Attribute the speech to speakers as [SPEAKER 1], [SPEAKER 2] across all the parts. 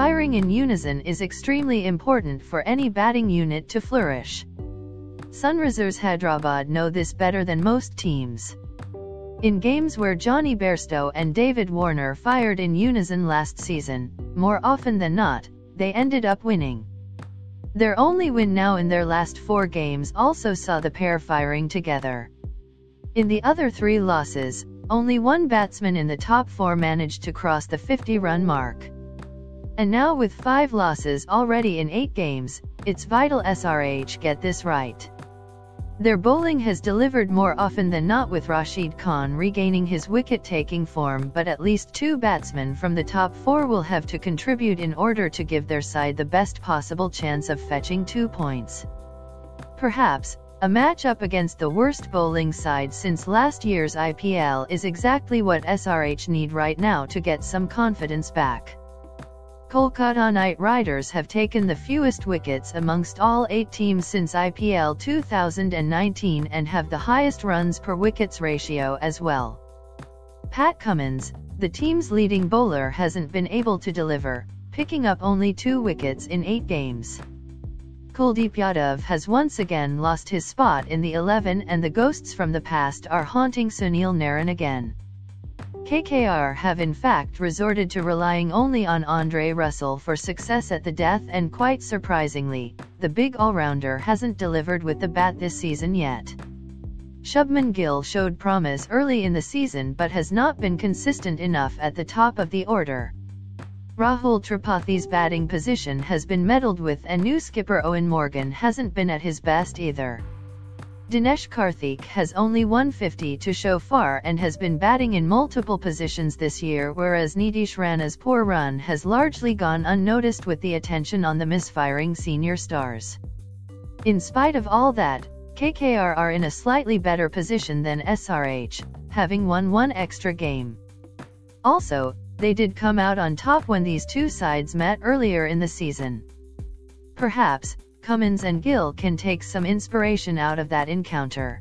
[SPEAKER 1] firing in unison is extremely important for any batting unit to flourish. Sunrisers Hyderabad know this better than most teams. In games where Jonny Bairstow and David Warner fired in unison last season, more often than not, they ended up winning. Their only win now in their last four games also saw the pair firing together. In the other three losses, only one batsman in the top four managed to cross the 50-run mark. And now with five losses already in eight games, it's vital SRH get this right. Their bowling has delivered more often than not with Rashid Khan regaining his wicket-taking form but at least two batsmen from the top four will have to contribute in order to give their side the best possible chance of fetching two points. Perhaps, a match-up against the worst bowling side since last year's IPL is exactly what SRH need right now to get some confidence back. Kolkata Knight Riders have taken the fewest wickets amongst all eight teams since IPL 2019 and have the highest runs per wickets ratio as well. Pat Cummins, the team's leading bowler hasn't been able to deliver, picking up only two wickets in eight games. Kuldeep Yadav has once again lost his spot in the 11 and the ghosts from the past are haunting Sunil Narine again. KKR have in fact resorted to relying only on Andre Russell for success at the death and quite surprisingly, the big all-rounder hasn't delivered with the bat this season yet. Shubman Gill showed promise early in the season but has not been consistent enough at the top of the order. Rahul Tripathi's batting position has been meddled with and new skipper Eoin Morgan hasn't been at his best either. Dinesh Karthik has only 150 to show far and has been batting in multiple positions this year whereas Nitish Rana's poor run has largely gone unnoticed with the attention on the misfiring senior stars. In spite of all that, KKR are in a slightly better position than SRH, having won one extra game. Also, they did come out on top when these two sides met earlier in the season. Perhaps, Cummins and Gill can take some inspiration out of that encounter.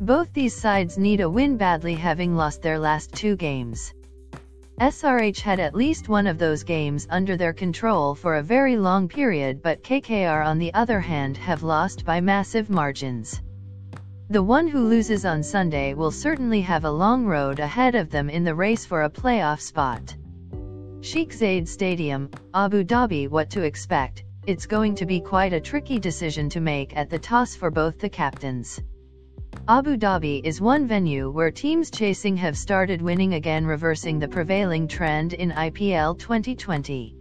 [SPEAKER 1] Both these sides need a win badly having lost their last two games. SRH had at least one of those games under their control for a very long period but KKR on the other hand have lost by massive margins. The one who loses on Sunday will certainly have a long road ahead of them in the race for a playoff spot. Sheikh Zayed Stadium, Abu Dhabi What to expect, it's going to be quite a tricky decision to make at the toss for both the captains. Abu Dhabi is one venue where teams chasing have started winning again reversing the prevailing trend in IPL 2020.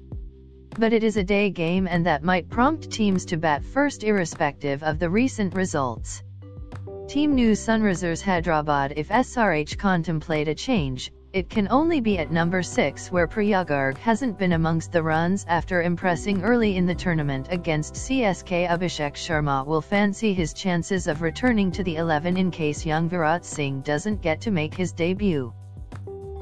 [SPEAKER 1] But it is a day game and that might prompt teams to bat first irrespective of the recent results. Team News Sunrisers Hyderabad if SRH contemplate a change, it can only be at number 6 where Priyam Garg hasn't been amongst the runs after impressing early in the tournament against CSK Abhishek Sharma will fancy his chances of returning to the 11 in case young Virat Singh doesn't get to make his debut.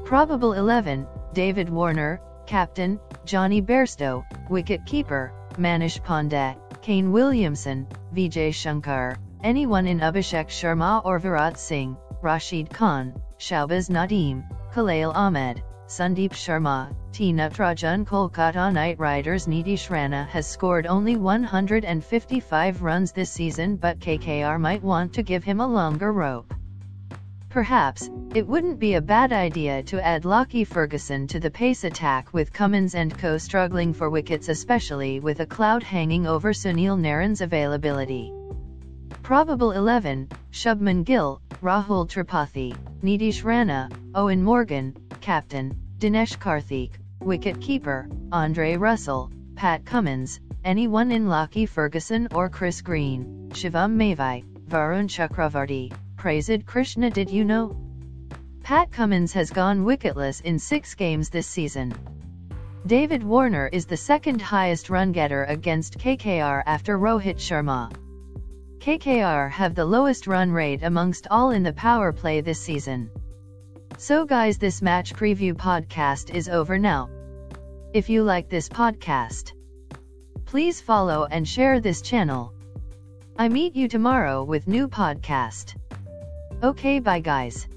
[SPEAKER 1] Probable 11, David Warner, captain, Jonny Bairstow, wicket-keeper, Manish Pandey, Kane Williamson, Vijay Shankar, anyone in Abhishek Sharma or Virat Singh, Rashid Khan, Shahbaz Nadeem, Khalil Ahmed, Sandeep Sharma, T. Natarajan Kolkata Knight Riders Nitish Rana has scored only 155 runs this season but KKR might want to give him a longer rope. Perhaps, it wouldn't be a bad idea to add Lockie Ferguson to the pace attack with Cummins and co struggling for wickets especially with a cloud hanging over Sunil Narine's availability. Probable 11, Shubman Gill, Rahul Tripathi, Nitish Rana, Eoin Morgan, Captain, Dinesh Karthik, Wicket-keeper, Andre Russell, Pat Cummins, anyone in Lockie Ferguson or Chris Green, Shivam Mavi, Varun Chakravarthy, Prasidh Krishna did you know? Pat Cummins has gone wicketless in six games this season. David Warner is the second highest run getter against KKR after Rohit Sharma. KKR have the lowest run rate amongst all in the power play this season. So guys this match preview podcast is over now. If you like this podcast, please follow and share this channel. I meet you tomorrow with new podcast. Okay bye guys.